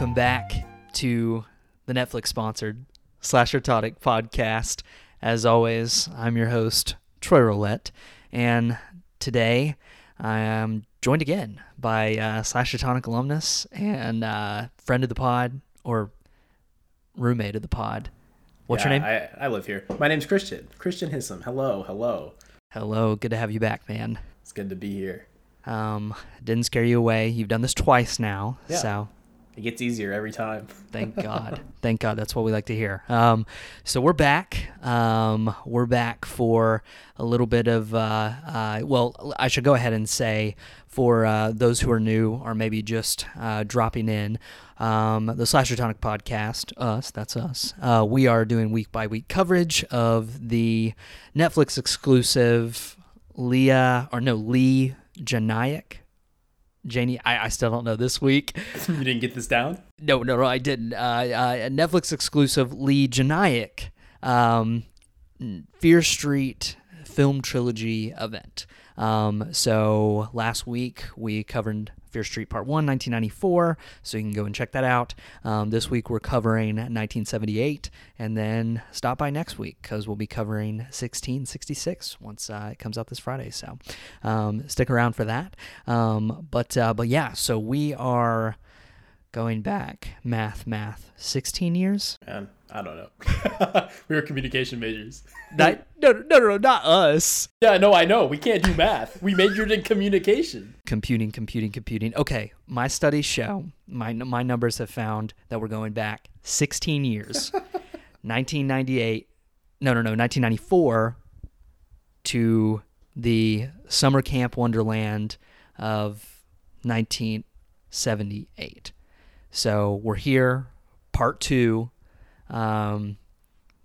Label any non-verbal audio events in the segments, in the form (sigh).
welcome back to the Netflix sponsored Slasher Tonic podcast. As always, I'm your host, Troy Roulette, and today I am joined again by uh, Slasher Tonic alumnus and uh, friend of the pod, or roommate of the pod. What's your name? I, I live here. My name's Christian. Christian Hissam. Hello, hello. Hello, good to have you back, man. It's good to be here. Um, didn't scare you away. You've done this twice now, Yeah. so It gets easier every time. Thank God. Thank God. That's what we like to hear. Um, so we're back. Um, we're back for a little bit of, uh, uh, well, I should go ahead and say for uh, those who are new or maybe just uh, dropping in, um, the Slasher Tonic podcast, us, that's us, uh, we are doing week by week coverage of the Netflix exclusive Leah, or no, Leigh Janiak. Janie, I, I still don't know this week. (laughs) you didn't get this down? No, no, no, I didn't. Uh, uh, Netflix exclusive Leigh Janiak um, Fear Street film trilogy event. Um, so last week we covered Fear Street Part 1, 1994, so you can go and check that out. Um, this week we're covering 1978, and then stop by next week because we'll be covering 1666 once uh, it comes out this Friday. So um, stick around for that. Um, but uh, but yeah, so we are going back math math 16 years Man, I don't know. (laughs) we were communication majors. Not, (laughs) no, no, no, no, not us. Yeah, no, I know. We can't do math. We majored in communication. Computing, computing, computing. Okay, my studies show, my my numbers have found that we're going back 16 years, (laughs) 1998. No, no, no, 1994 to the summer camp wonderland of 1978. So we're here, part two, um,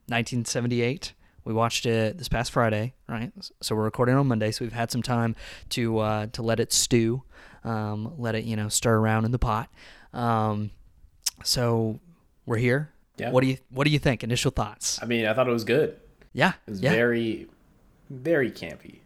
1978. We watched it this past Friday, right? So we're recording on Monday, so we've had some time to uh, to let it stew, um, let it you know stir around in the pot. Um, so we're here. Yeah. What do you What do you think? Initial thoughts? I mean, I thought it was good. Yeah. It was yeah. very, very campy.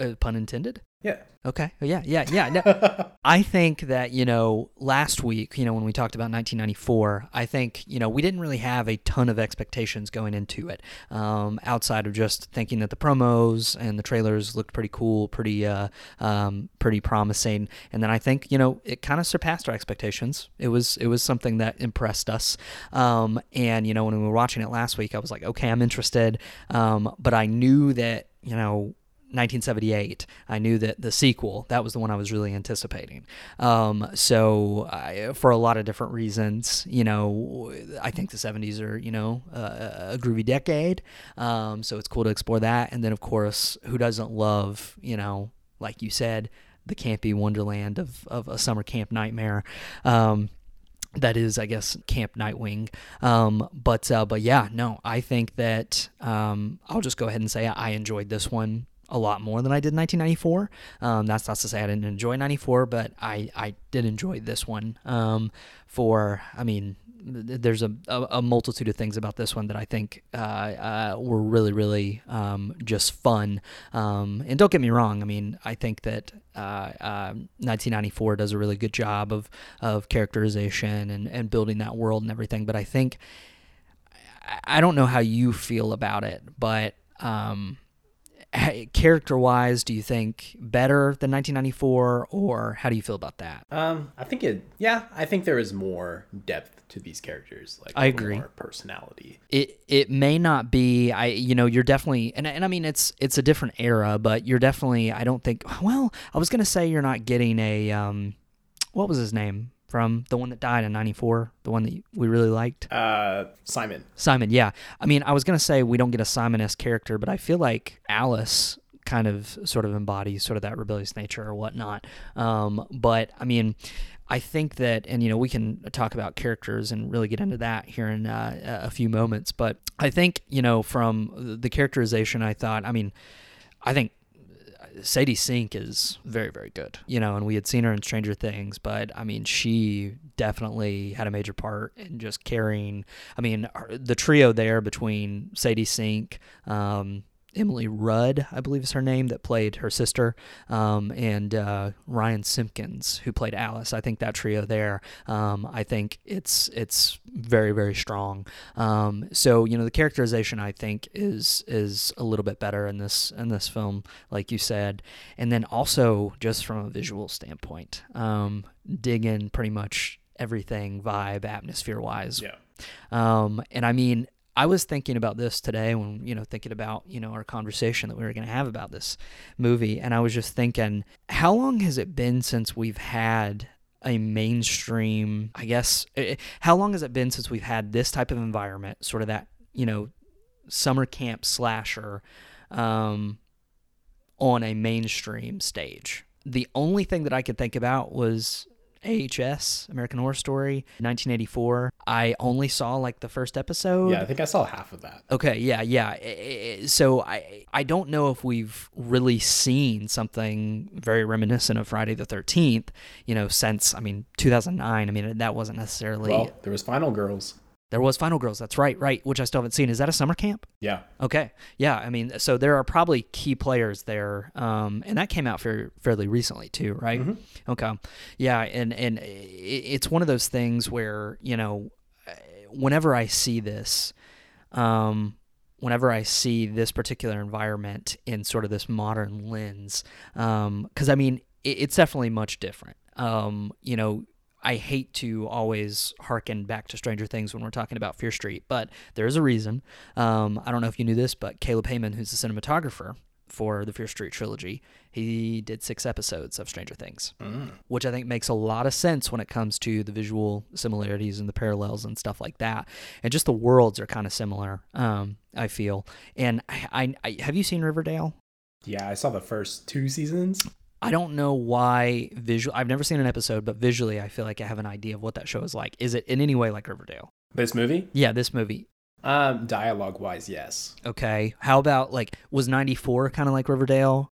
uh, pun intended. Yeah. Okay. Yeah. Yeah. Yeah. No, (laughs) I think that, you know, last week, you know, when we talked about 1994, I think, you know, we didn't really have a ton of expectations going into it um, outside of just thinking that the promos and the trailers looked pretty cool, pretty, uh, um, pretty promising. And then I think, you know, it kind of surpassed our expectations. It was, it was something that impressed us. Um, and, you know, when we were watching it last week, I was like, okay, I'm interested. Um, but I knew that, you know, 1978. I knew that the sequel, that was the one I was really anticipating. Um, so I, for a lot of different reasons, you know, I think the 70s are, you know, uh, a groovy decade. Um, so it's cool to explore that. And then, of course, who doesn't love, you know, like you said, the campy wonderland of, of a summer camp nightmare. Um, that is, I guess, Camp Nightwing. Um, but uh, but yeah, no, I think that um, I'll just go ahead and say I enjoyed this one a lot more than I did 1994. Um, that's not to say I didn't enjoy 94, but I, I did enjoy this one. Um, for I mean, th- there's a, a, multitude of things about this one that I think uh, uh, were really really um, just fun. Um, and don't get me wrong, I mean I think that uh, uh, 1994 does a really good job of of characterization and, and building that world and everything. But I think I- I don't know how you feel about it, but um, character wise, do you think better than 1994, or how do you feel about that? Um, I think it. Yeah, I think there is more depth to these characters. Like I agree. More personality. it it may not be i you know you're definitely and, and i mean it's it's a different era but you're definitely i don't think well i was gonna say you're not getting a um what was his name from the one that died in 94 the one that we really liked Uh, Simon. simon yeah i mean i was gonna say we don't get a simon-esque character but i feel like alice kind of sort of embodies sort of that rebellious nature or whatnot um but i mean I think that, and you know, we can talk about characters and really get into that here in uh, a few moments. But I think, you know, from the characterization, I thought, I mean, I think Sadie Sink is very, very good. You know, and we had seen her in Stranger Things, but I mean, she definitely had a major part in just carrying. I mean, the trio there between Sadie Sink, um, Emily Rudd, I believe is her name, that played her sister, um, and uh, Ryan Simpkins, who played Alice. I think that trio there, um, I think it's it's very very strong. Um, so you know the characterization I think is is a little bit better in this in this film, like you said, and then also just from a visual standpoint, um, dig in pretty much everything vibe atmosphere wise. Yeah. Um, and I mean, I was thinking about this today when, you know, thinking about, you know, our conversation that we were going to have about this movie. And I was just thinking, how long has it been since we've had a mainstream, I guess, eh, how long has it been since we've had this type of environment, sort of that, you know, summer camp slasher um, on a mainstream stage? The only thing that I could think about was AHS, American Horror Story, 1984. I only saw like the first episode. Yeah, I think I saw half of that. Okay, yeah, yeah. So I I don't know if we've really seen something very reminiscent of Friday the 13th, you know, since I mean 2009. I mean that wasn't necessarily Well, there was Final Girls. There was Final Girls. That's right, right, which I still haven't seen. Is that a summer camp? Yeah. Okay. Yeah. I mean, so there are probably key players there, um, and that came out fair, fairly recently too, right? Okay. Yeah, and and it's one of those things where you know, whenever I see this, um, whenever I see this particular environment in sort of this modern lens, because I mean, it, it's definitely much different. Um, you know. I hate to always harken back to Stranger Things when we're talking about Fear Street, but there's a reason. Um, I don't know if you knew this, but Caleb Heymann, who's the cinematographer for the Fear Street trilogy, he did six episodes of Stranger Things, which I think makes a lot of sense when it comes to the visual similarities and the parallels and stuff like that. And just the worlds are kind of similar, um, I feel. And I, I, I have you seen Riverdale? Yeah, I saw the first two seasons. I don't know why visual. I've never seen an episode, but visually, I feel like I have an idea of what that show is like. Is it in any way like Riverdale? This movie? Yeah, this movie. Um, dialogue wise, yes. Okay. How about like was '94 kind of like Riverdale?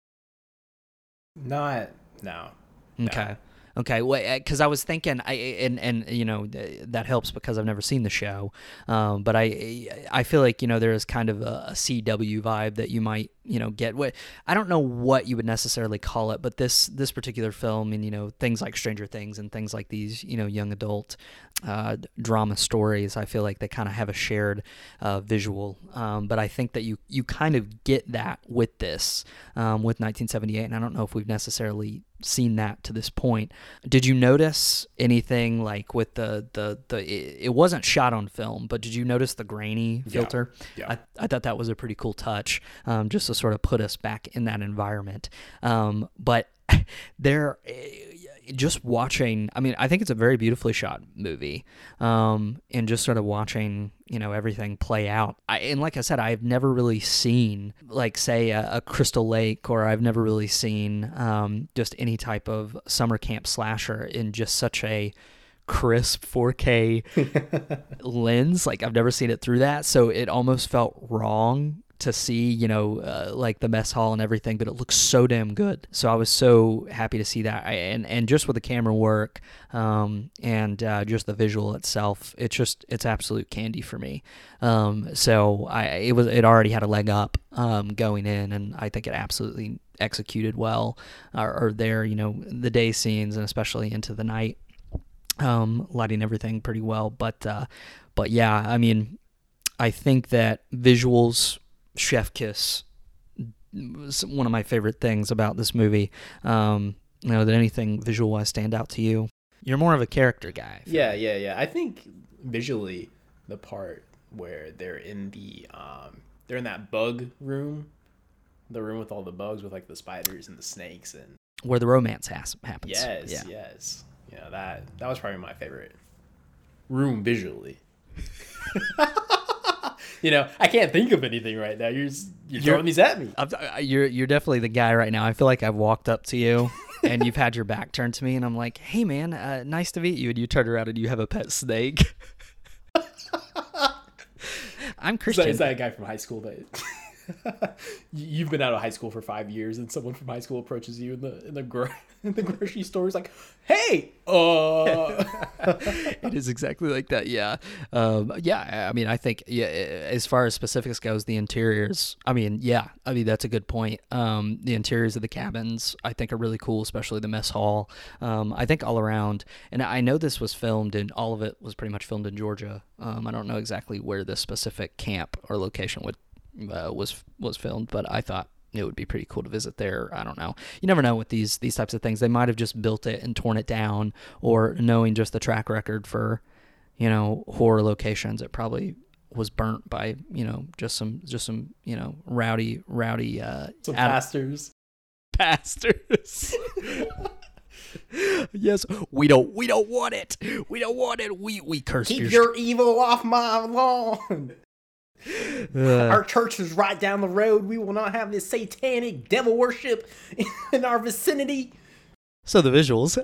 Not no. Okay. Okay. Well, because I was thinking, I and and you know that helps because I've never seen the show, um, but I I feel like you know there is kind of a, a CW vibe that you might you know get. What I don't know what you would necessarily call it, but this this particular film and you know things like Stranger Things and things like these you know young adult uh, drama stories, I feel like they kind of have a shared uh, visual. Um, but I think that you you kind of get that with this um, with 1978, and I don't know if we've necessarily seen that to this point. Did you notice anything like with the the the? It, wasn't shot on film, but did you notice the grainy filter? yeah. I, I thought that was a pretty cool touch, um, just to sort of put us back in that environment. Um, but (laughs) there, eh, just watching. I mean, I think it's a very beautifully shot movie, um, and just sort of watching, you know, everything play out. I, and like I said, I've never really seen, like, say, a, a Crystal Lake, or I've never really seen um, just any type of summer camp slasher in just such a crisp 4K (laughs) lens. Like I've never seen it through that, so it almost felt wrong to see, you know, uh, like the mess hall and everything, but it looks so damn good. So I was so happy to see that, I, and and just with the camera work, um, and uh, just the visual itself, it's just it's absolute candy for me. Um, so I it was it already had a leg up um, going in, and I think it absolutely executed well, or, or there, you know, the day scenes and especially into the night um, lighting everything pretty well. But uh, but yeah, I mean, I think that visuals, chef kiss, was one of my favorite things about this movie. Um, you know, did anything visual wise stand out to you? You're more of a character guy. Yeah, yeah, yeah. I think visually, the part where they're in the um, they're in that bug room, the room with all the bugs with like the spiders and the snakes and Where the romance has, happens. yes, Yeah. yes, yeah. That that was probably my favorite room visually. (laughs) (laughs) you know, I can't think of anything right now. You're just, you're throwing these at me. I'm, you're you're definitely the guy right now. I feel like I've walked up to you (laughs) and you've had your back turned to me, and I'm like, "Hey, man, uh, nice to meet you." And you turn around and you have a pet snake. (laughs) I'm Is Christian. is that a guy from high school that (laughs) You've been out of high school for five years, and someone from high school approaches you in the in the, gro- (laughs) in the grocery store. Is like, "Hey, uh." (laughs) it is exactly like that. Yeah, um, yeah. I mean, I think yeah. As far as specifics goes, the interiors. I mean, yeah. I mean, that's a good point. Um, the interiors of the cabins, I think, are really cool, especially the mess hall. Um, I think all around, and I know this was filmed, and all of it was pretty much filmed in Georgia. Um, I don't know exactly where this specific camp or location would uh, was was filmed, but I thought it would be pretty cool to visit there. I don't know. You never know with these these types of things. They might have just built it and torn it down, or knowing just the track record for, you know, horror locations, it probably was burnt by you know just some just some you know rowdy rowdy uh Some ad- pastors. pastors. (laughs) yes, we don't we don't want it. We don't want it. We we curse Keep your, your evil off my lawn. Uh, Our church is right down the road. We will not have this satanic devil worship (laughs) in our vicinity. So the visuals.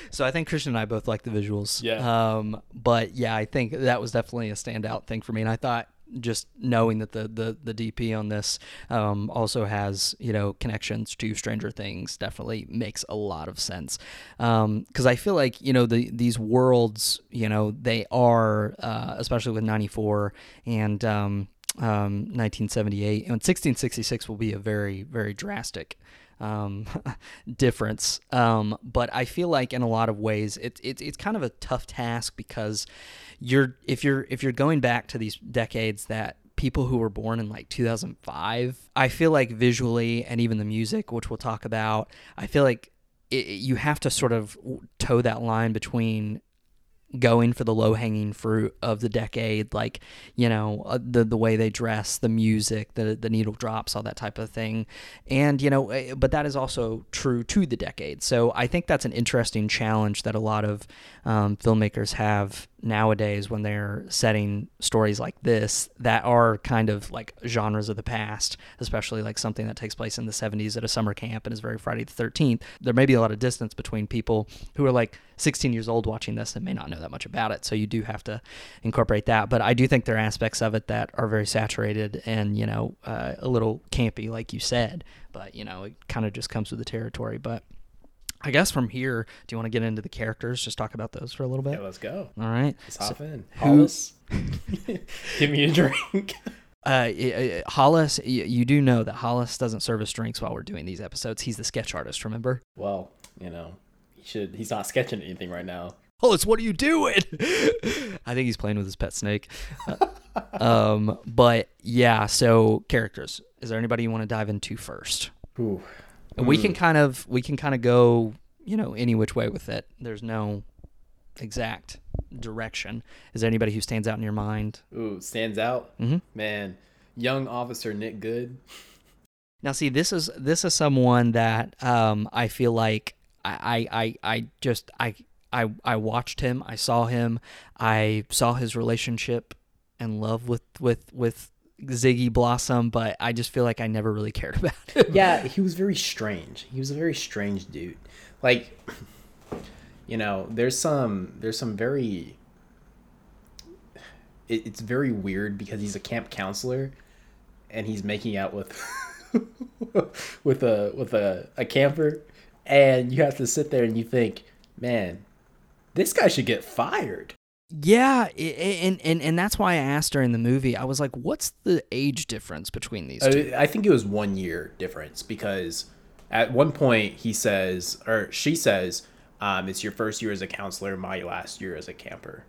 (laughs) so I think Christian and I both like the visuals. Yeah. Um, but yeah, I think that was definitely a standout thing for me. And I thought just knowing that the the, the DP on this um, also has you know connections to Stranger Things definitely makes a lot of sense. Because I feel like you know the these worlds you know they are uh, especially with '94 and. Um, um, 1978 and 1666 will be a very very drastic um, (laughs) difference. Um, but I feel like in a lot of ways it's it's it's kind of a tough task because you're if you're if you're going back to these decades that people who were born in like 2005, I feel like visually and even the music, which we'll talk about, I feel like it, you have to sort of toe that line between going for the low hanging fruit of the decade, like you know uh, the the way they dress, the music, the the needle drops, all that type of thing, and you know, eh, but that is also true to the decade. So I think that's an interesting challenge that a lot of um, filmmakers have nowadays when they're setting stories like this that are kind of like genres of the past, especially like something that takes place in the 70s at a summer camp and is very Friday the 13th. There may be a lot of distance between people who are like 16 years old watching this and may not know that much about it. So you do have to incorporate that. But I do think there are aspects of it that are very saturated and, you know, uh, a little campy, like you said. But, you know, it kind of just comes with the territory. But I guess from here, do you want to get into the characters? Just talk about those for a little bit. Yeah, let's go. All right. Let's So- hop in. Hollis, (laughs) give me a drink. (laughs) uh, y- y- Hollis, y- you do know that Hollis doesn't serve us drinks while we're doing these episodes. He's the sketch artist, remember? well, you know, he should. He's not sketching anything right now. Hollis, what are you doing? (laughs) I think he's playing with his pet snake. Uh, um, but yeah, so characters. Is there anybody you want to dive into first? Ooh. And we can kind of we can kind of go, you know, any which way with it. There's no exact direction. Is there anybody who stands out in your mind? Ooh, stands out. Mhm. Man, young officer Nick Goode. Now, see, this is this is someone that um, I feel like I, I I I just I I I watched him. I saw him. I saw his relationship and love with with with Ziggy Blossom, but I just feel like I never really cared (laughs) about him. yeah, he was very strange. He was a very strange dude. Like, (sighs) you know, there's some there's some very. It, it's very weird because he's a camp counselor, and he's making out with (laughs) with a with a, a camper, and you have to sit there and you think, man, this guy should get fired. Yeah, and and and that's why I asked her in the movie. I was like, "What's the age difference between these two? I, I think it was one year difference because at one point he says or she says um, it's your first year as a counselor my last year as a camper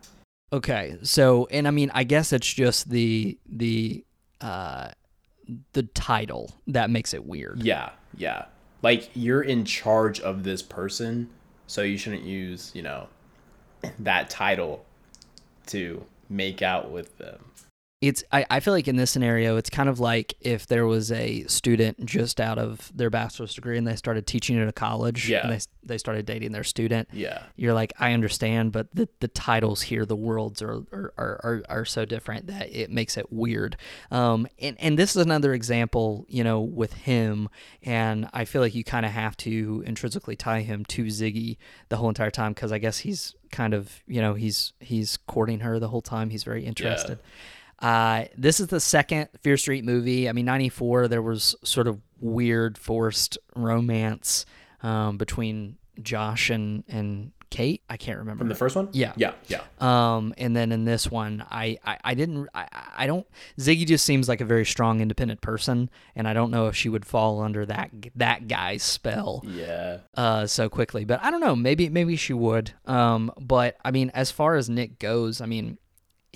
Okay, so and I mean, I guess it's just the the uh the title that makes it weird. yeah yeah like you're in charge of this person so you shouldn't use you know that title to make out with them It's I, I feel like in this scenario, it's kind of like if there was a student just out of their bachelor's degree and they started teaching at a college. Yeah. And they they started dating their student. yeah You're like, I understand, but the, the titles here, the worlds are are, are, are are so different that it makes it weird. Um, and, and this is another example, you know, with him. And I feel like you kind of have to intrinsically tie him to Ziggy the whole entire time because I guess he's kind of, you know, he's he's courting her the whole time. He's very interested. Uh, this is the second Fear Street movie. I mean, '94 there was sort of weird forced romance um, between Josh and and Kate. I can't remember From the first one? Yeah. Yeah, yeah. Um, and then in this one, I, I, I didn't, I, I don't, Ziggy just seems like a very strong, independent person, and I don't know if she would fall under that that guy's spell Yeah. uh, so quickly. But I don't know, maybe maybe she would. Um, but I mean, as far as Nick goes, I mean,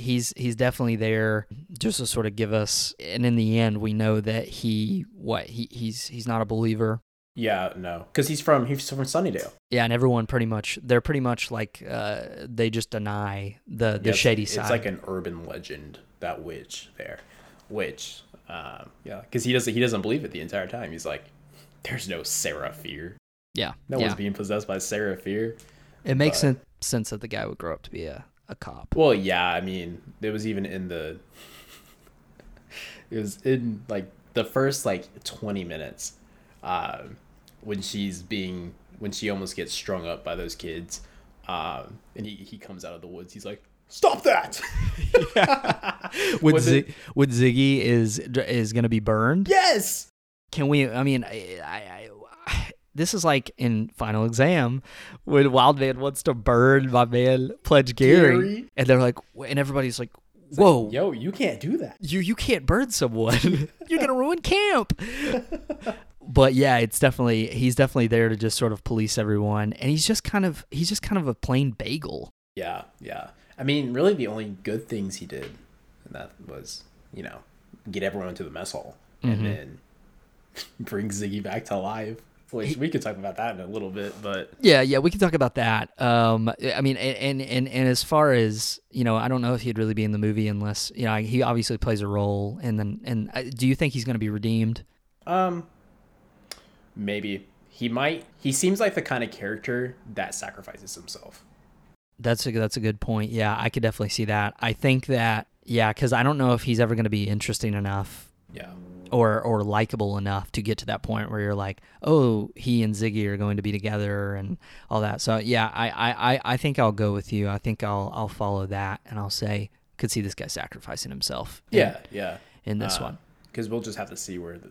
he's he's definitely there just to sort of give us. And in the end, we know that he what he he's he's not a believer. Yeah, no. Because he's from he's from Sunnyvale. Yeah, and everyone pretty much they're pretty much like uh, they just deny the the Yeah, shady it's, side. It's like an urban legend that witch there, which um, yeah, because he doesn't he doesn't believe it the entire time. He's like, "There's no Sarah Fier. yeah, No yeah. one's being possessed by Sarah Fier." It makes but- sen- sense that the guy would grow up to be a, a cop. Well, yeah, I mean, it was even in the. It was in like the first like twenty minutes, um, when she's being when she almost gets strung up by those kids, um, and he he comes out of the woods. He's like, "Stop that!" (laughs) With, Was Z- with Ziggy is is to be burned. yes. Can we? I mean, I, I this is like in final exam when Wildman wants to burn my man Pledge Gary, Gary? and they're like, and everybody's like, "Whoa, Yo, you can't do that. you you can't burn someone. (laughs) You're gonna ruin camp." but yeah, it's definitely he's definitely there to just sort of police everyone, and he's just kind of he's just kind of a plain bagel. Yeah, yeah. I mean, really, the only good things he did, and that was, you know, get everyone into the mess hall Mm-hmm. and then (laughs) bring Ziggy back to life. Which we could talk about that in a little bit, but Yeah, yeah, we can talk about that. Um, I mean, and, and and as far as you know, I don't know if he'd really be in the movie unless you know he obviously plays a role. And then, and uh, do you think he's going to be redeemed? um, maybe he might. He seems like the kind of character that sacrifices himself. That's a that's a good point. Yeah, I could definitely see that. I think that yeah, because I don't know if he's ever going to be interesting enough Yeah, or or likable enough to get to that point where you're like, oh, he and Ziggy are going to be together and all that. So yeah, I I, I- I think I'll go with you. I think I'll I'll follow that and I'll say could see this guy sacrificing himself. in- yeah, yeah. in this one. because we'll just have to see where the.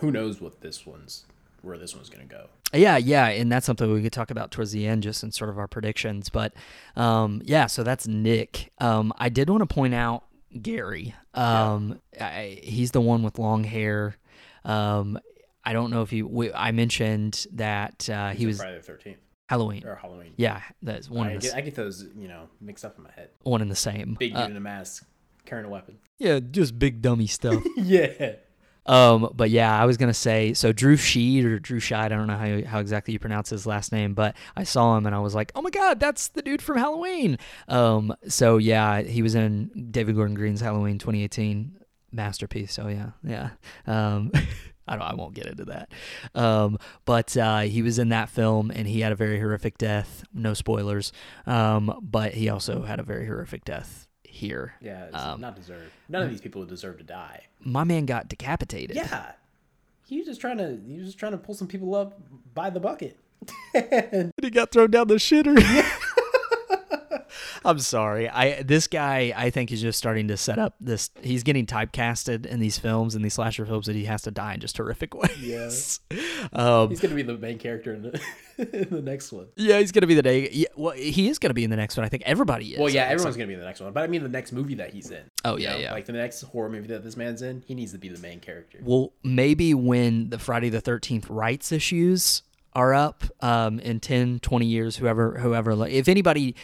Who knows what this one's where this one's gonna go. Yeah, yeah, and that's something we could talk about towards the end, just in sort of our predictions. But um, yeah, so that's Nick. Um, I did want to point out Gary. Um, I, he's the one with long hair. Um, I don't know if you. We, I mentioned that uh, he was Friday the Thirteenth Halloween. or Halloween. Yeah, that's one I in the get, s- I get those, you know, mixed up in my head. one in the same. Big Uh, dude in a mask, carrying a weapon. yeah, just big dummy stuff. (laughs) yeah. Um, but yeah, I was gonna say so. Drew Sheed or Drew Scheid, I don't know how how exactly you pronounce his last name, but I saw him and I was like, oh my god, that's the dude from Halloween. Um, so yeah, he was in David Gordon Green's Halloween 2018 masterpiece. So yeah, yeah. Um, (laughs) I don't, I won't get into that. Um, but uh, he was in that film and he had a very horrific death. No spoilers. Um, but he also had a very horrific death here. Yeah, it's Um, not deserved. None of these people deserve to die. My man got decapitated. Yeah, he was just trying to. He was just trying to pull some people up by the bucket. (laughs) and he got thrown down the shitter. (laughs) (laughs) I'm sorry. I this guy I think is just starting to set up this. He's getting typecasted in these films and these slasher films that he has to die in just horrific (laughs) ways. Um, he's gonna be the main character in the, (laughs) in the next one. yeah, he's gonna be the day. Yeah, well, he is gonna be in the next one. I think everybody is. Well, yeah, everyone's gonna be in the next one, but I mean the next movie that he's in. Oh, You yeah, know, yeah. Like the next horror movie that this man's in, he needs to be the main character. Well, maybe when the Friday the 13th rights issues are up um, in 10, 20 years, whoever, whoever, if anybody,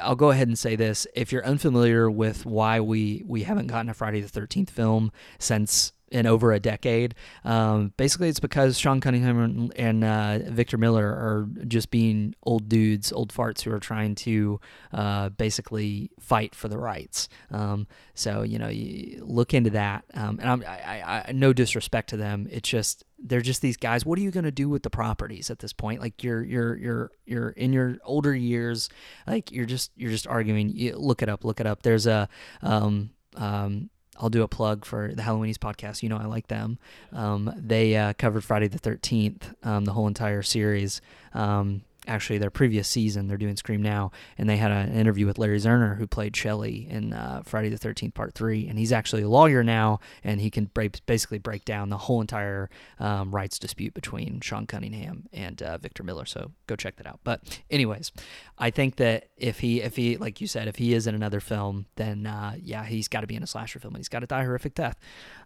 I'll go ahead and say this. If you're unfamiliar with why we, we haven't gotten a Friday the 13th film since in over a decade, um, basically it's because Sean Cunningham and, and uh, Victor Miller are just being old dudes, old farts who are trying to uh, basically fight for the rights. Um, so you know, you look into that. Um, and I'm, I, I, no disrespect to them. It's just they're just these guys. What are you going to do with the properties at this point? Like you're you're you're you're in your older years. Like you're just you're just arguing. You, look it up. Look it up. There's a um um. I'll do a plug for the Halloweenies podcast. You know, I like them. Um, they uh, covered Friday the 13th, um, the whole entire series. Um, actually their previous season. They're doing Scream now, and they had an interview with Larry Zerner, who played Shelley in uh, Friday the Thirteenth Part Three, and he's actually a lawyer now, and he can break, basically break down the whole entire um, rights dispute between Sean Cunningham and uh, Victor Miller. So go check that out. But anyways, I think that if he if he like you said if he is in another film, then uh, yeah, he's got to be in a slasher film, and he's got to die horrific death.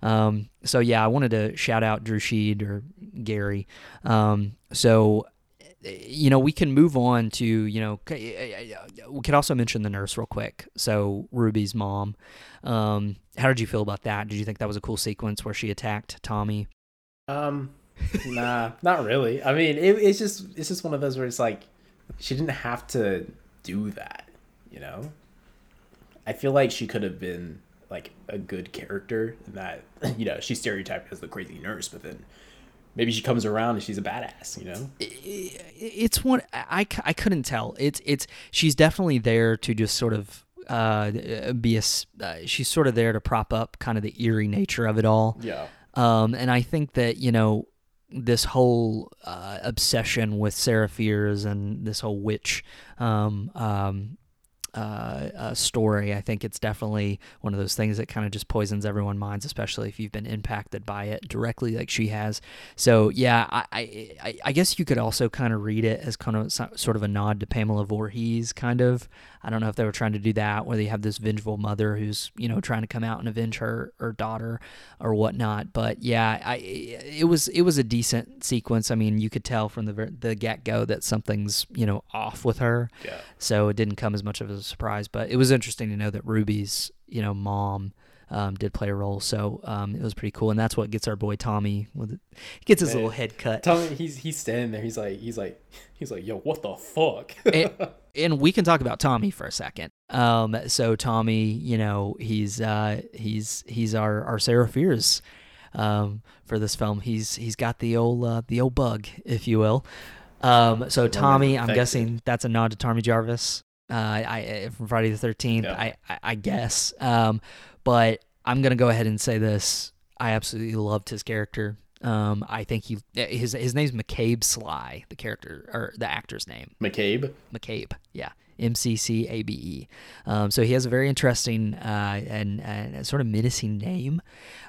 Um, so yeah, I wanted to shout out Drew Sheed or Gary. Um, so you know, we can move on to, you know, we could also mention the nurse real quick. So Ruby's mom. Um, how did you feel about that? Did you think that was a cool sequence where she attacked Tommy? Um, nah, not really. I mean, it, it's just it's just one of those where it's like she didn't have to do that, you know. I feel like she could have been like a good character in that (clears throat) you know she's stereotyped as the crazy nurse, but then maybe she comes around and she's a badass you know? It's one I, I couldn't tell. It's it's she's definitely there to just sort of uh, be a uh, she's sort of there to prop up kind of the eerie nature of it all. Yeah. Um and i think that you know this whole uh, obsession with Sarah Fiers and this whole witch um, um, uh, story. I think it's definitely one of those things that kind of just poisons everyone's minds, especially if you've been impacted by it directly, like she has. So yeah, I I, I guess you could also kind of read it as kind of sort of a nod to Pamela Voorhees, kind of. I don't know if they were trying to do that, where they have this vengeful mother who's you know trying to come out and avenge her her daughter or whatnot. But yeah, I it was it was a decent sequence. I mean, you could tell from the the get go that something's you know off with her. Yeah. So it didn't come as much of a surprise, but it was interesting to know that Ruby's you know mom um, did play a role. So um, it was pretty cool, and that's what gets our boy Tommy with it. He gets his Man, little head cut. Tommy, he's he's standing there. He's like he's like he's like, yo, what the fuck? and, and, we can talk about Tommy for a second. Um, so Tommy, you know, he's uh, he's he's our our Sarah Fiers. Um, for this film, he's he's got the old uh, the old bug, if you will. Um, so Tommy, I'm guessing that's a nod to Tommy Jarvis. Uh, I from Friday the Thirteenth, yeah. I, I, I guess. Um, but I'm gonna go ahead and say this: I absolutely loved his character. Um, I think he his his name's McCabe Slye, the character or the actor's name. McCabe. McCabe. Yeah. M C C A B E. Um, so he has a very interesting uh, and, and sort of menacing name.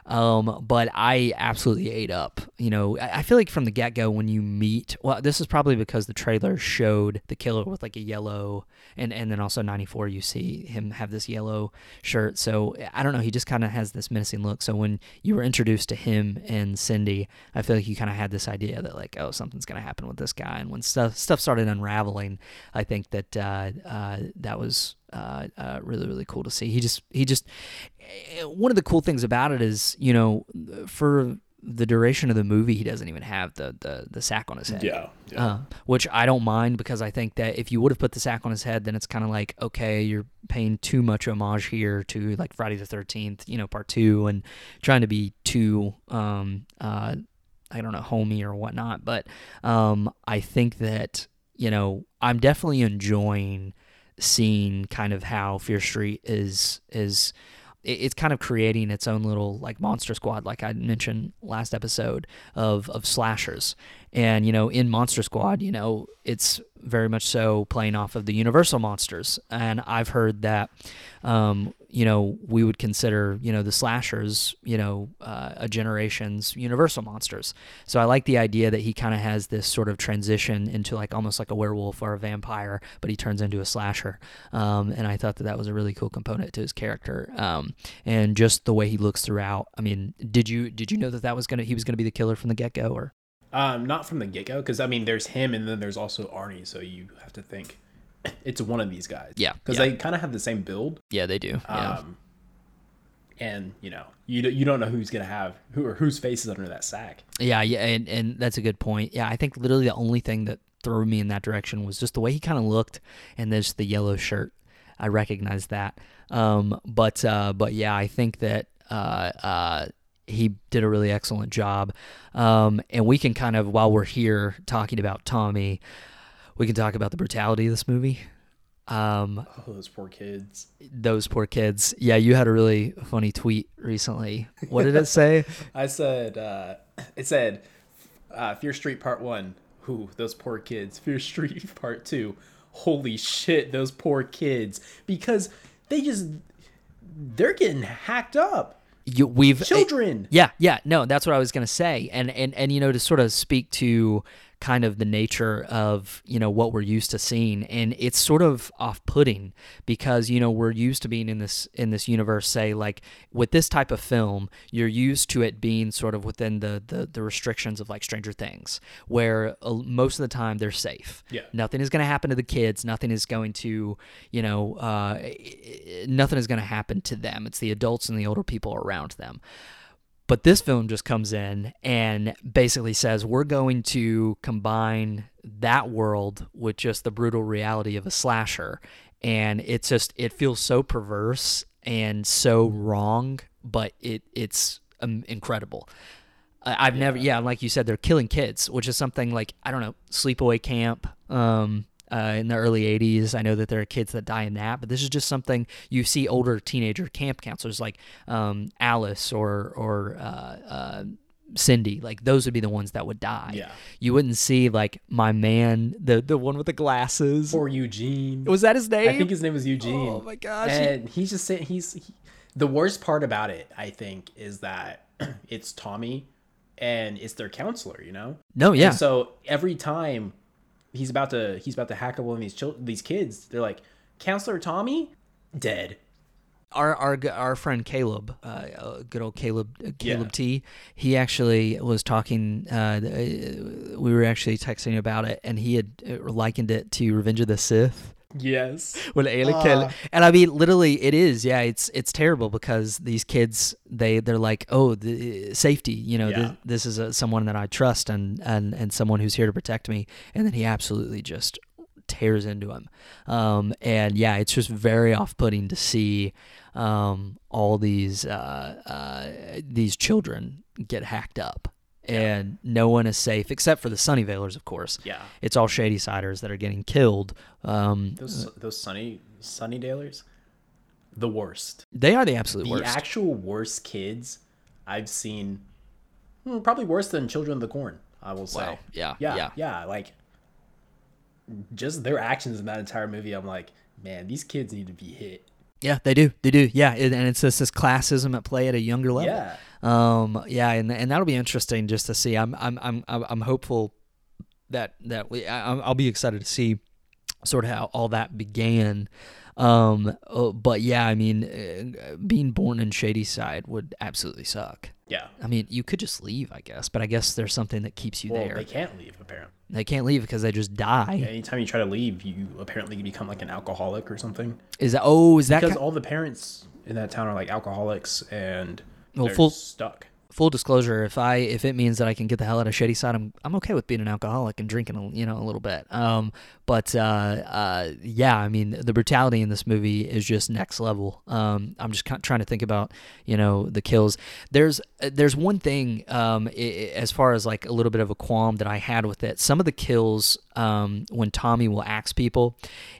Um, but I absolutely ate up. You know, I, I feel like from the get go when you meet, well, this is probably because the trailer showed the killer with like a yellow, and and then also 94, you see him have this yellow shirt. So I don't know, he just kind of has this menacing look. So when you were introduced to him and Cindy, I feel like you kind of had this idea that like, oh, something's gonna happen with this guy. And when stuff stuff started unraveling, I think that uh, uh, that was uh, uh, really really cool to see. He just he just one of the cool things about it is you know for the duration of the movie he doesn't even have the the, the sack on his head. Yeah, yeah. Uh, which I don't mind because I think that if you would have put the sack on his head, then it's kind of like okay, you're paying too much homage here to like Friday the Thirteenth, you know, Part Two, and trying to be too um uh I don't know homey or whatnot. But um I think that you know I'm definitely enjoying seeing kind of how Fear Street is is it's kind of creating its own little like monster squad like i mentioned last episode of of slashers and you know in monster squad you know it's very much so playing off of the universal monsters. And i've heard that um, you know we would consider you know the slashers you know uh, a generation's universal monsters. So i like the idea that he kind of has this sort of transition into like almost like a werewolf or a vampire but he turns into a slasher. Um, and i thought that that was a really cool component to his character. Um, and just the way he looks throughout i mean did you did you know that that was gonna he was gonna be the killer from the get-go or um, not from the get go, because I mean, there's him, and then there's also Arnie. So you have to think (laughs) it's one of these guys. Yeah, because yeah. they kind of have the same build. Yeah, they do. Yeah. Um, and you know, you you don't know who's gonna have who or whose face is under that sack. Yeah, yeah, and and that's a good point. Yeah, I think literally the only thing that threw me in that direction was just the way he kind of looked, and there's the yellow shirt. I recognize that. Um, but uh, but yeah, I think that uh, uh, he did a really excellent job. Um, and we can kind of, while we're here talking about Tommy, we can talk about the brutality of this movie. Um, oh, those poor kids. Those poor kids. Yeah, you had a really funny tweet recently. What did it say? (laughs) I said, uh, it said, uh, Fear Street Part 1, Ooh, those poor kids. Fear Street (laughs) Part 2. Holy shit, those poor kids. Because they just they're getting hacked up. You, we've eh, Children. Yeah, yeah, no, that's what I was gonna say, and and and you know to sort of speak to kind of the nature of you know what we're used to seeing. And it's sort of off-putting because you know we're used to being in this in this universe say like with this type of film you're used to it being sort of within the the, the restrictions of like stranger things where uh, most of the time they're safe. Yeah. nothing is going to happen to the kids. Nothing is going to you know uh, nothing is going to happen to them. It's the adults and the older people around them but this film just comes in and basically says we're going to combine that world with just the brutal reality of a slasher. And it's just it feels so perverse and so wrong, but it it's um, incredible. I've never, yeah, like you said, they're killing kids, which is something like I don't know, sleepaway camp. Um, uh, in the early 80s, I know that there are kids that die in that, but this is just something you see older teenager camp counselors like um, Alice or or uh, uh, Cindy, like those would be the ones that would die. Yeah. You wouldn't see like my man, the the one with the glasses. Or Eugene. was that his name? I think his name was Eugene. Oh my gosh. And he's just saying he's he, the worst part about it, I think, is that (clears throat) it's Tommy and it's their counselor, you know? no, yeah. And so every time he's about to he's about to hack up one of these chil- these kids, they're like, "Counselor Tommy, dead." our our our friend Caleb, uh, uh, good old Caleb uh, Caleb Yeah. T. He actually was talking. Uh, uh, we were actually texting about it, and he had uh, likened it to Revenge of the Sith. Yes. (laughs) When Anakin, Ah. and I mean, literally, it is. Yeah, it's it's terrible because these kids they they're like, oh, the safety. You know, Yeah. th- this is a, someone that I trust and and and someone who's here to protect me. And then he absolutely just tears into him. Um, and yeah, it's just very off-putting to see um, all these uh, uh, these children get hacked up. And no one is safe except for the Sunnyvalers, of course. Yeah. It's all Shady Siders that are getting killed. Um, Those those Sunny Sunny Dalers, the worst. they are the absolute The worst. The actual worst kids I've seen. hmm, Probably worse than Children of the Corn. I will say. Wow. Yeah, Yeah. yeah. Yeah. Like, just their actions in that entire movie. I'm like, man, these kids need to be hit. Yeah, they do. They do. Yeah, and it's just this classism at play at a younger level. Yeah. Um. Yeah, and and that'll be interesting just to see. I'm I'm I'm I'm hopeful that that we I, I'll be excited to see sort of how all that began. Um. uh, but yeah, I mean, uh, being born in Shadyside would absolutely suck. Yeah. I mean, you could just leave, I guess, but I guess there's something that keeps you Well, there. they can't leave apparently. They can't leave because they just die. Anytime you try to leave, you apparently become like an alcoholic or something. Is that? Oh, is that? Because ki- all the parents in that town are like alcoholics and Well, they're full- stuck. Full disclosure, if I if it means that I can get the hell out of Shadyside, I'm I'm okay with being an alcoholic and drinking, a, you know, a little bit. Um, but uh, uh, yeah, I mean, the brutality in this movie is just next level. Um, I'm just trying to think about, you know, the kills. There's there's one thing, um, i- i- as far as like a little bit of a qualm that I had with it. Some of the kills, um, when Tommy will axe people,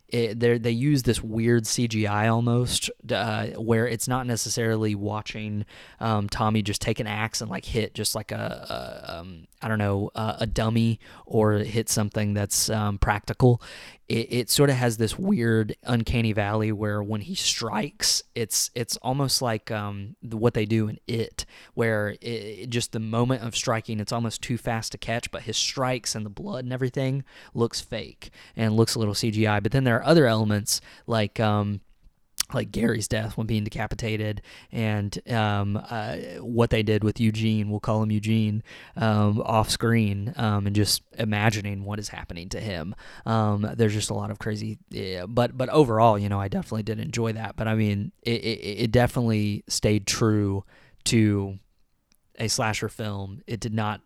it, they they use this weird CGI almost, uh, where it's not necessarily watching um, Tommy just take an axe and like hit just like a, a um, I don't know a, a dummy or hit something that's um, practical. It, it sort of has this weird uncanny valley where when he strikes, it's it's almost like um, what they do in it, where it- just the moment of striking, it's almost too fast to catch, but his strikes and the blood and everything looks fake and looks a little CGI. But then there are other elements like. Um, like Gary's death when being decapitated, and um, uh, what they did with Eugene, we'll call him Eugene, um, off screen, um, and just imagining what is happening to him. Um, there's just a lot of crazy, yeah, but but overall, you know, I definitely did enjoy that. But I mean, it, it, it definitely stayed true to a slasher film. It did not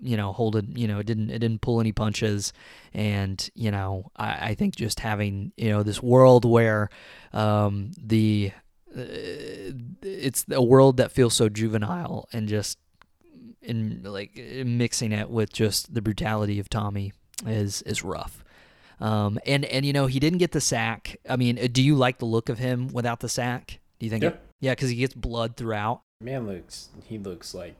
you know hold it you know it didn't it didn't pull any punches. And you know i, I think just having you know this world where um the uh, it's a world that feels so juvenile and just in like mixing it with just the brutality of tommy is is rough. Um and and you know he didn't get the sack. I mean do you like the look of him without the sack? Do you think Yeah. it, yeah because he gets blood throughout. Man looks he looks like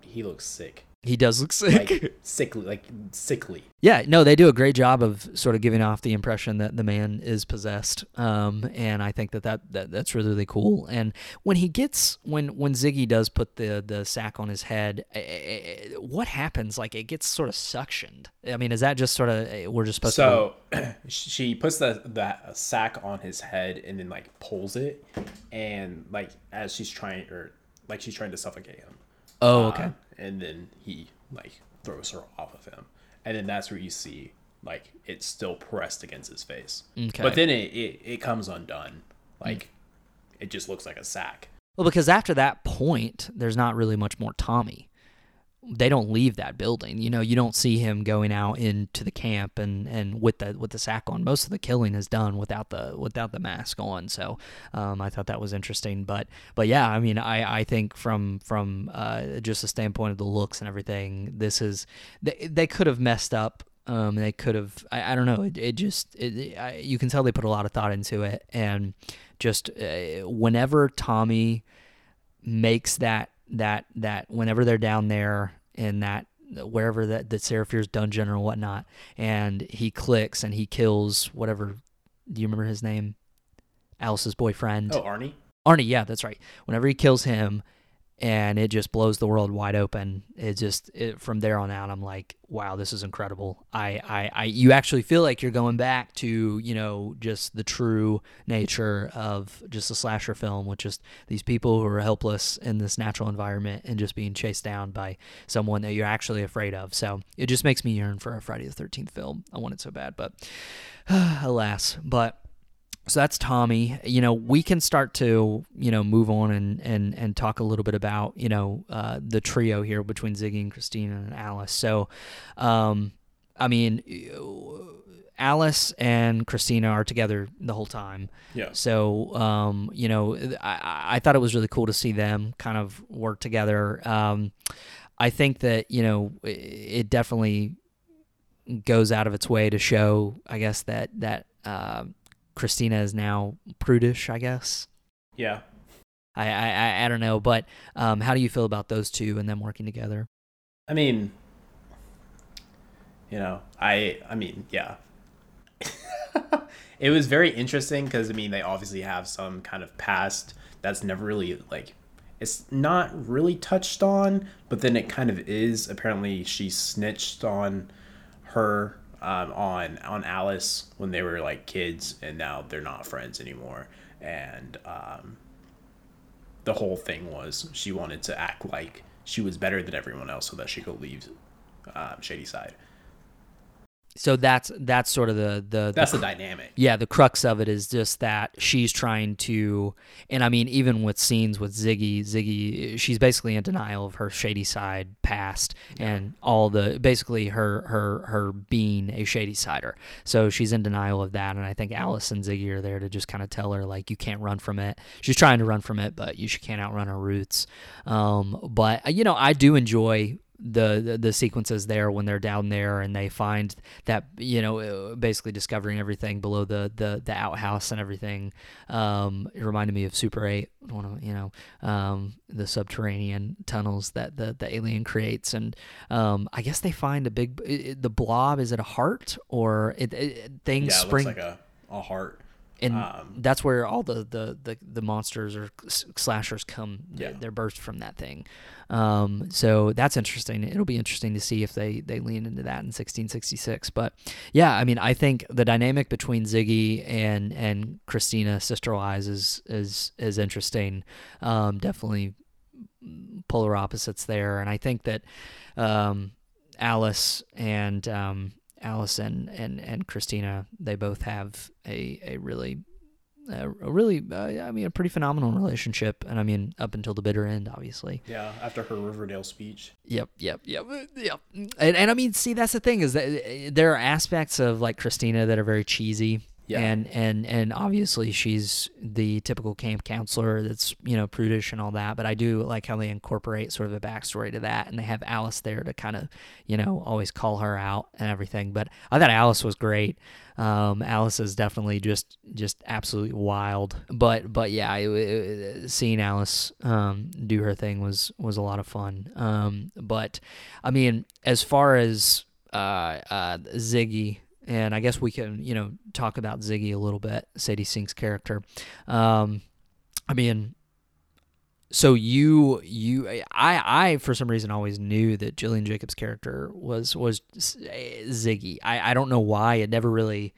he looks sick. He does look sick. like (laughs) sickly, like sickly. Yeah, no, they do a great job of sort of giving off the impression that the man is possessed, um, and I think that, that that that's really really cool. And when he gets when when Ziggy does put the the sack on his head, eh, eh, eh, what happens? Like it gets sort of suctioned. I mean, is that just sort of we're just supposed so, to? So (clears throat) she puts the that sack on his head and then like pulls it, and like as she's trying or like she's trying to suffocate him. Oh, okay. Uh, and then he like throws her off of him and then that's where you see like it's still pressed against his face. Okay. But then it, it, it comes undone. Like mm. it just looks like a sack. Well, because after that point, there's not really much more Tommy they don't leave that building. You know, you don't see him going out into the camp and, and with the with the sack on. Most of the killing is done without the without the mask on. So um, I thought that was interesting. But but yeah, I mean, I, I think from from uh, just the standpoint of the looks and everything, this is they they could have messed up. Um, they could have. I, I don't know. It, it just it, I, you can tell they put a lot of thought into it, and just uh, whenever Tommy makes that that that whenever they're down there in that wherever that the Sarah Fier's dungeon or whatnot, and he clicks and he kills whatever. Do you remember his name? Alice's boyfriend. Oh, Arnie. Arnie, yeah, that's right. Whenever he kills him, and it just blows the world wide open. It just it, from there on out, I'm like, wow, this is incredible. I, I, I, you actually feel like you're going back to you know just the true nature of just a slasher film, with just these people who are helpless in this natural environment and just being chased down by someone that you're actually afraid of. So it just makes me yearn for a Friday the Thirteenth film. I want it so bad, but (sighs) alas, but so that's Tommy. You know, we can start to you know move on and and and talk a little bit about you know uh, the trio here between Ziggy and Christina and Alice. So, um, I mean. Alice and Christina are together the whole time. Yeah. So, um, you know, I, I thought it was really cool to see them kind of work together. Um, I think that you know it definitely goes out of its way to show, I guess that that uh, Christina is now prudish, I guess. Yeah. I I, I don't know, but um, how do you feel about those two and them working together? I mean, you know, I I mean, yeah. (laughs) it was very interesting because I mean, they obviously have some kind of past that's never really like it's not really touched on, but then it kind of is. Apparently, she snitched on her um, on on Alice when they were like kids, and now they're not friends anymore. And um, the whole thing was she wanted to act like she was better than everyone else so that she could leave uh, Shadyside. So that's that's sort of the the that's the, the dynamic. Yeah, the crux of it is just that she's trying to, and I mean, even with scenes with Ziggy, Ziggy, she's basically in denial of her Shadyside past yeah. and all the basically her her her being a Shadysider. So she's in denial of that, and I think Alice and Ziggy are there to just kind of tell her like you can't run from it. She's trying to run from it, but you she can't outrun her roots. Um, but you know, I do enjoy the, the, the sequences there when they're down there and they find that you know uh, basically discovering everything below the the, the outhouse and everything. Um, it reminded me of super 8 one of you know um, the subterranean tunnels that the, the alien creates. And um, i guess they find a big the blob is it a heart or it, it things yeah, it spring looks like a, a heart and um, that's where all the, the, the, the, monsters or slashers come. Yeah. They're birthed from that thing. Um, so that's interesting. It'll be interesting to see if they, they lean into that in 1666. But yeah, I mean, I think the dynamic between Ziggy and and Christina, Sister Wise, is is is interesting. Um, definitely polar opposites there, and I think that um, Alice and um, Allison and and Christina, they both have a a really a, really uh, I mean a pretty phenomenal relationship, and I mean up until the bitter end, obviously. Yeah, after her Riverdale speech. Yep, yep, yep, yep. And and I mean, see, that's the thing is that uh, there are aspects of like Christina that are very cheesy. Yeah. And and and obviously she's the typical camp counselor that's you know prudish and all that. But I do like how they incorporate sort of a backstory to that, and they have Alice there to kind of you know always call her out and everything. But I thought Alice was great. Um, Alice is definitely just just absolutely wild. But but yeah, it, it, seeing Alice um, do her thing was was a lot of fun. Um, but I mean, as far as uh, uh, Ziggy and I guess we can, you know, talk about Ziggy a little bit, Sadie Sink's character. Um, I mean, so you you I I for some reason always knew that Gillian Jacobs' character was was Ziggy. I I don't know why it never really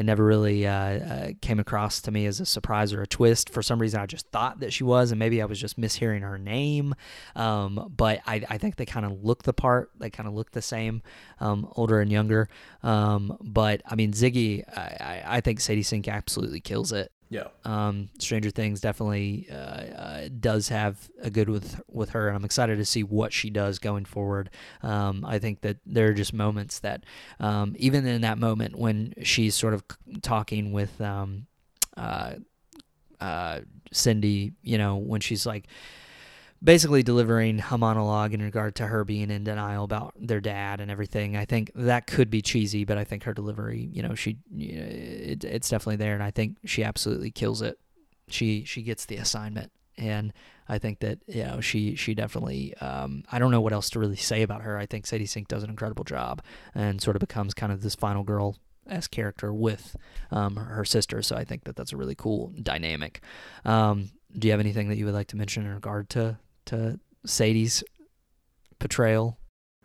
it never really uh, uh, came across to me as a surprise or a twist. For some reason, I just thought that she was, and maybe I was just mishearing her name. Um, but I, I think they kind of look the part. They kind of look the same, um, older and younger. Um, but I mean, Ziggy, I, I think Sadie Sink absolutely kills it. Yeah. Um, Stranger Things definitely uh, uh, does have a good with with her, and I'm excited to see what she does going forward. Um, I think that there are just moments that, um, even in that moment when she's sort of talking with um, uh, uh, Cindy, you know, when she's like basically delivering a monologue in regard to her being in denial about their dad and everything. I think that could be cheesy, but I think her delivery, you know, she it, it's definitely there, and I think she absolutely kills it. She she gets the assignment, and I think that you know she she definitely. Um, I don't know what else to really say about her. I think Sadie Sink does an incredible job, and sort of becomes kind of this final girl as character with um, her sister. So I think that that's a really cool dynamic. Um, do you have anything that you would like to mention in regard to to Sadie's portrayal?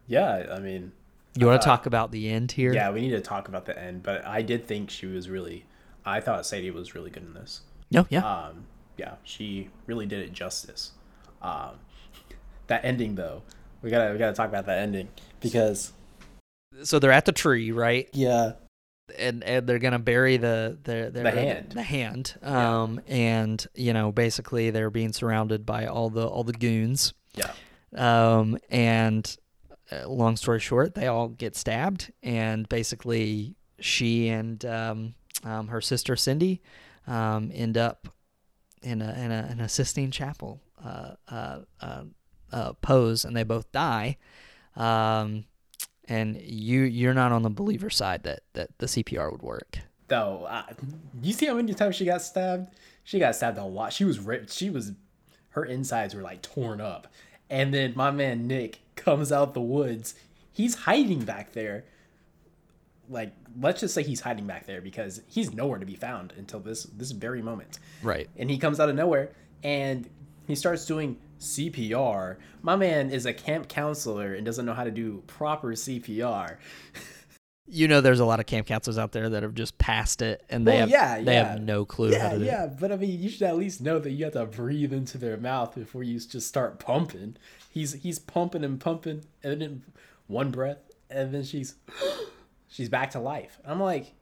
Yeah, I mean, you want to uh, talk about the end here? Yeah, we need to talk about the end, but I did think she was really. I thought Sadie was really good in this. No, yeah. Um, yeah, she really did it justice. Um, that ending though, we gotta we gotta talk about that ending because so they're at the tree, right? yeah, and, and they're gonna bury the the the, The hand. the hand. Um, and you know, basically they're being surrounded by all the all the goons. yeah, Um, and uh, long story short, they all get stabbed, and basically she and um, um, her sister Cindy um, end up in a in a, in a Sistine Chapel uh, uh, uh, uh, pose, and they both die. Um, and you you're not on the believer side that that the CPR would work. though. Uh, you see how many times she got stabbed? She got stabbed a lot. She was ripped. She was, her insides were like torn up. And then my man Nick comes out the woods. He's hiding back there. Like, let's just say he's hiding back there because he's nowhere to be found until this this very moment. Right. And he comes out of nowhere and he starts doing CPR. My man is a camp counselor and doesn't know how to do proper CPR. (laughs) You know, there's a lot of camp counselors out there that have just passed it, and they Well, have yeah, they yeah. have no clue how Yeah, to do it. yeah, but I mean, you should at least know that you have to breathe into their mouth before you just start pumping. He's he's pumping and pumping, and then one breath, and then she's (gasps) she's back to life. I'm like,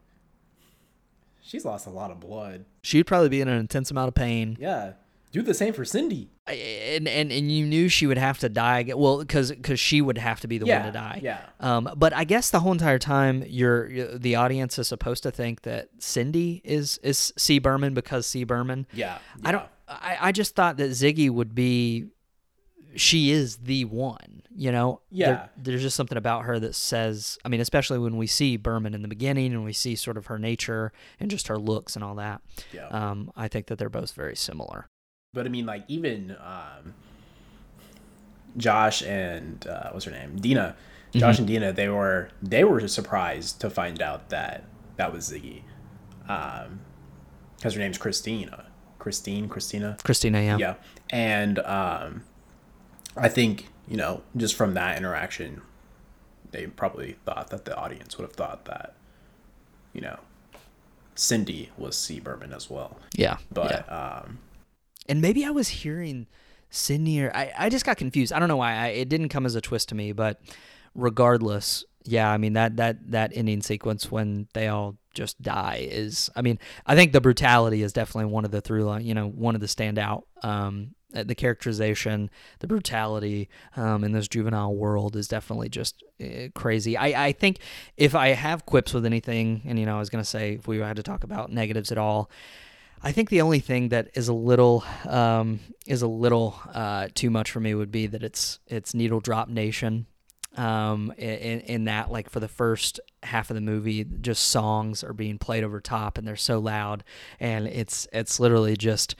she's lost a lot of blood. She'd probably be in an intense amount of pain. Yeah, do the same for Cindy. And and and you knew she would have to die. Well, because because she would have to be the Yeah, one to die. yeah. Um, but I guess the whole entire time, you're, you the audience is supposed to think that Cindy is is C Berman because C Berman. Yeah, I don't. I I just thought that Ziggy would be. She is the one, you know. There- Yeah. there's just something about her that says. I mean, especially when we see Berman in the beginning and we see sort of her nature and just her looks and all that. Yeah. Um, I think that they're both very similar. But I mean, like even um, Josh and uh, what's her name, Dina. Josh and Dina, they were they were surprised to find out that that was Ziggy, because her name's Christina, Christine, Christina. Christina, yeah. Yeah, and um, I think you know just from that interaction, they probably thought that the audience would have thought that, you know, Cindy was C. Berman as well. Yeah. But yeah. um, and maybe I was hearing Sydney or I, I just got confused. I don't know why. I, it didn't come as a twist to me, but regardless, yeah, I mean that that that ending sequence when they all just die is I mean, I think the brutality is definitely one of the through line, you know, one of the standout um uh, the characterization, the brutality um, in this juvenile world is definitely just uh, crazy. I, I think if I have quips with anything, and you know, I was gonna say if we had to talk about negatives at all, I think the only thing that is a little um, is a little uh, too much for me would be that it's it's needle drop nation um, in, in that like for the first half of the movie just songs are being played over top and they're so loud. And it's it's literally just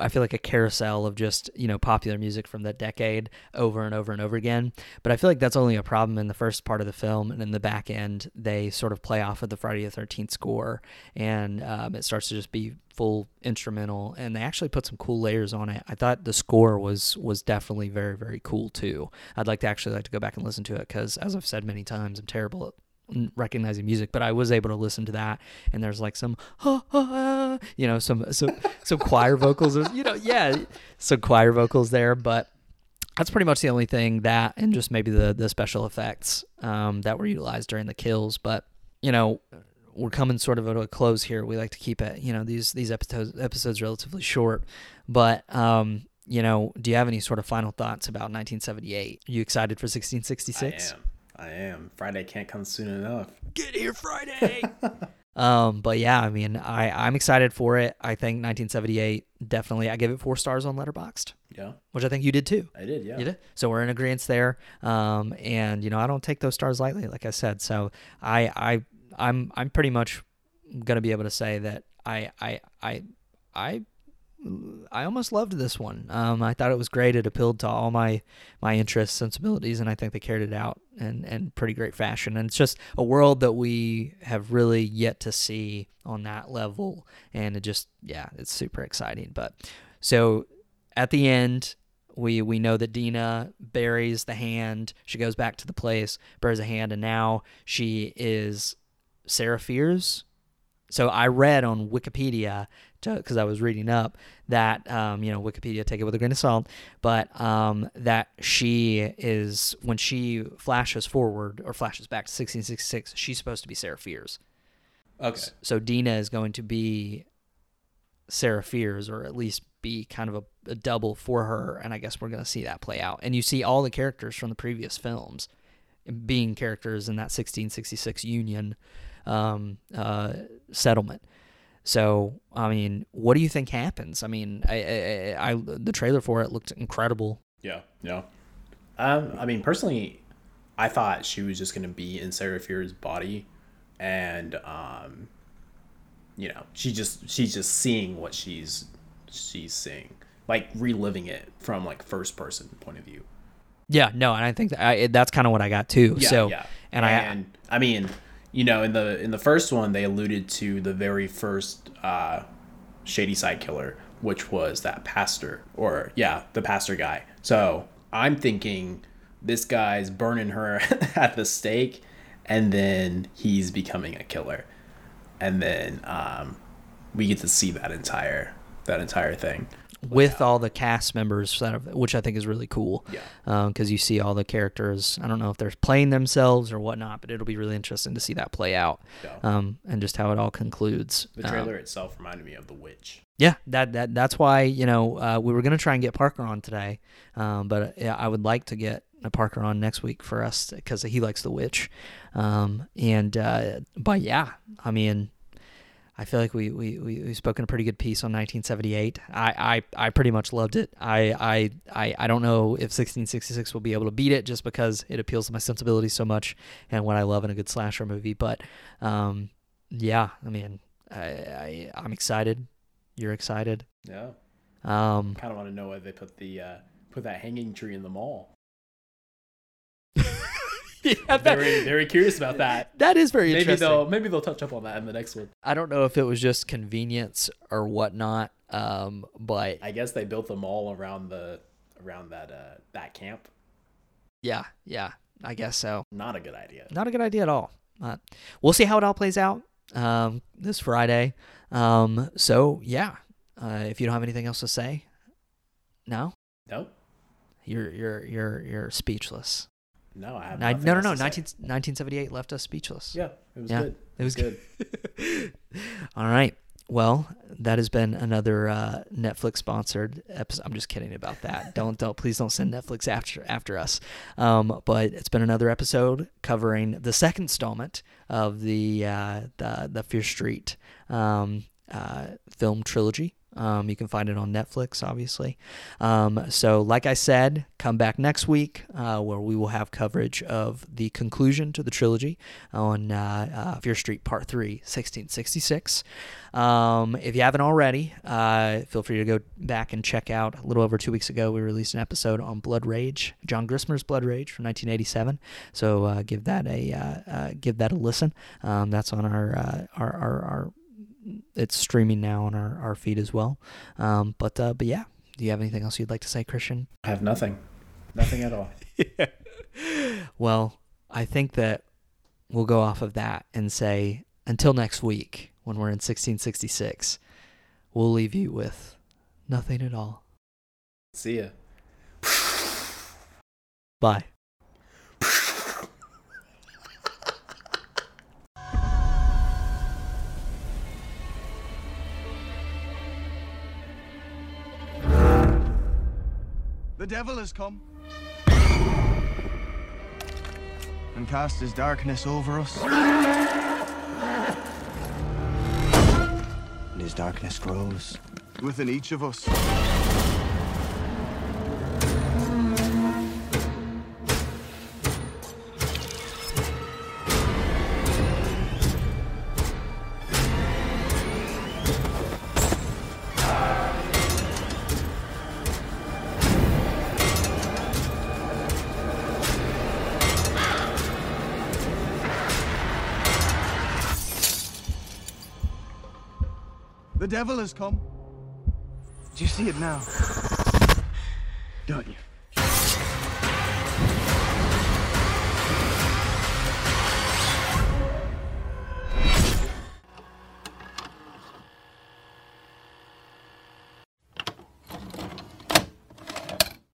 I feel like a carousel of just you know popular music from that decade over and over and over again. But I feel like that's only a problem in the first part of the film and in the back end they sort of play off of the Friday the 13th score and um, it starts to just be full instrumental and they actually put some cool layers on it. I thought the score was was definitely very very cool too. I'd like to actually like to go back and listen to it because as I've said many times I'm terrible at recognizing music, but I was able to listen to that, and there's like some, you know, some some some choir vocals, you know, yeah, some choir vocals there, but that's pretty much the only thing that, and just maybe the the special effects um, that were utilized during the kills, but you know. We're coming sort of to a close here. We like to keep it, you know, these these episodes episodes relatively short, but um, you know, do you have any sort of final thoughts about 1978? Are you excited for 1666? I am. Friday can't come soon enough. Get here Friday. (laughs) um, but yeah, I mean, I I'm excited for it. I think 1978 definitely. I give it four stars on Letterboxd. Yeah, which I think you did too. I did. Yeah, you did. So we're in agreement there. Um, and you know, I don't take those stars lightly, like I said. So I I I'm I'm pretty much gonna be able to say that I I I I I almost loved this one. Um, I thought it was great. It appealed to all my my interests, sensibilities, and I think they carried it out in in pretty great fashion. And it's just a world that we have really yet to see on that level, and it just yeah, it's super exciting. But so at the end. We, we know that Dina buries the hand. She goes back to the place, buries a hand, and now she is Sarah Fiers. So I read on Wikipedia because I was reading up that um, you know Wikipedia take it with a grain of salt, but um, that she is when she flashes forward or flashes back to 1666, she's supposed to be Sarah Fiers. Okay. So Dina is going to be Sarah Fiers, or at least be kind of a, a double for her, and I guess we're going to see that play out. And you see all the characters from the previous films being characters in that 1666 Union um, uh, settlement. So, I mean, what do you think happens? I mean, I, I, I, the trailer for it looked incredible. Yeah, yeah. Um, I mean, personally, I thought she was just gonna be in Sarah Fier's body, and um, you know, she just she's just seeing what she's she's seeing, like reliving it from like first person point of view. Yeah, no, and I think that I, that's kind of what I got too. Yeah, so, yeah. and, and I, I mean, you know, in the in the first one, they alluded to the very first uh, Shadyside Killer, which was that pastor, or yeah, the pastor guy. So I'm thinking this guy's burning her (laughs) at the stake, and then he's becoming a killer, and then um, we get to see that entire that entire thing with all the cast members, which I think is really cool. Yeah. Because um, you see all the characters. I don't know if they're playing themselves or whatnot, but it'll be really interesting to see that play out. Yeah. Um, and just how it all concludes. The trailer um, itself reminded me of The Witch. Yeah, that that that's why you know uh, we were gonna try and get Parker on today, um, but yeah, I would like to get a Parker on next week for us because he likes The Witch, um, and uh, but yeah, I mean I feel like we we we we spoken a pretty good piece on 1978. I I, I pretty much loved it. I, I I I don't know if 1666 will be able to beat it just because it appeals to my sensibilities so much and what I love in a good slasher movie. But um, yeah, I mean, I, I I'm excited. You're excited. Yeah. Um, kind of want to know why they put the uh, put that hanging tree in the mall. (laughs) yeah, very very curious about that. That is very maybe interesting. they'll maybe they'll touch up on that in the next one. I don't know if it was just convenience or whatnot, um, but I guess they built the mall around the around that uh, that camp. Yeah, yeah, I guess so. Not a good idea. Not a good idea at all. Uh, we'll see how it all plays out um, this Friday. Um, so yeah, uh, if you don't have anything else to say, no, no, you're you're you're you're speechless. No, I have no, no, no, no. 19, 1978 left us speechless. Yeah, it was yeah, good. It was good. (laughs) All right. well, that has been another uh, Netflix sponsored episode. I'm just kidding about that. (laughs) don't don't please don't send Netflix after after us. Um, but it's been another episode covering the second installment of the uh, the the Fear Street um, uh, film trilogy. Um, you can find it on Netflix, obviously. Um, so, like I said, come back next week uh, where we will have coverage of the conclusion to the trilogy on uh, uh, Fear Street Part 3, 1666. Um, if you haven't already, uh, feel free to go back and check out. A little over two weeks ago, we released an episode on Blood Rage, John Grissmer's Blood Rage from 1987. So uh, give that a uh, give that a listen. Um, that's on our, our our our it's streaming now on our, our feed as well. Um, but uh, but yeah, do you have anything else you'd like to say, Christian? I have nothing, nothing at all. yeah. (laughs) Well, I think that we'll go off of that and say until next week when we're in 1666, we'll leave you with nothing at all. See ya. Bye. The devil has come and cast his darkness over us. And his darkness grows within each of us. Devil has come. Do you see it now? Don't you?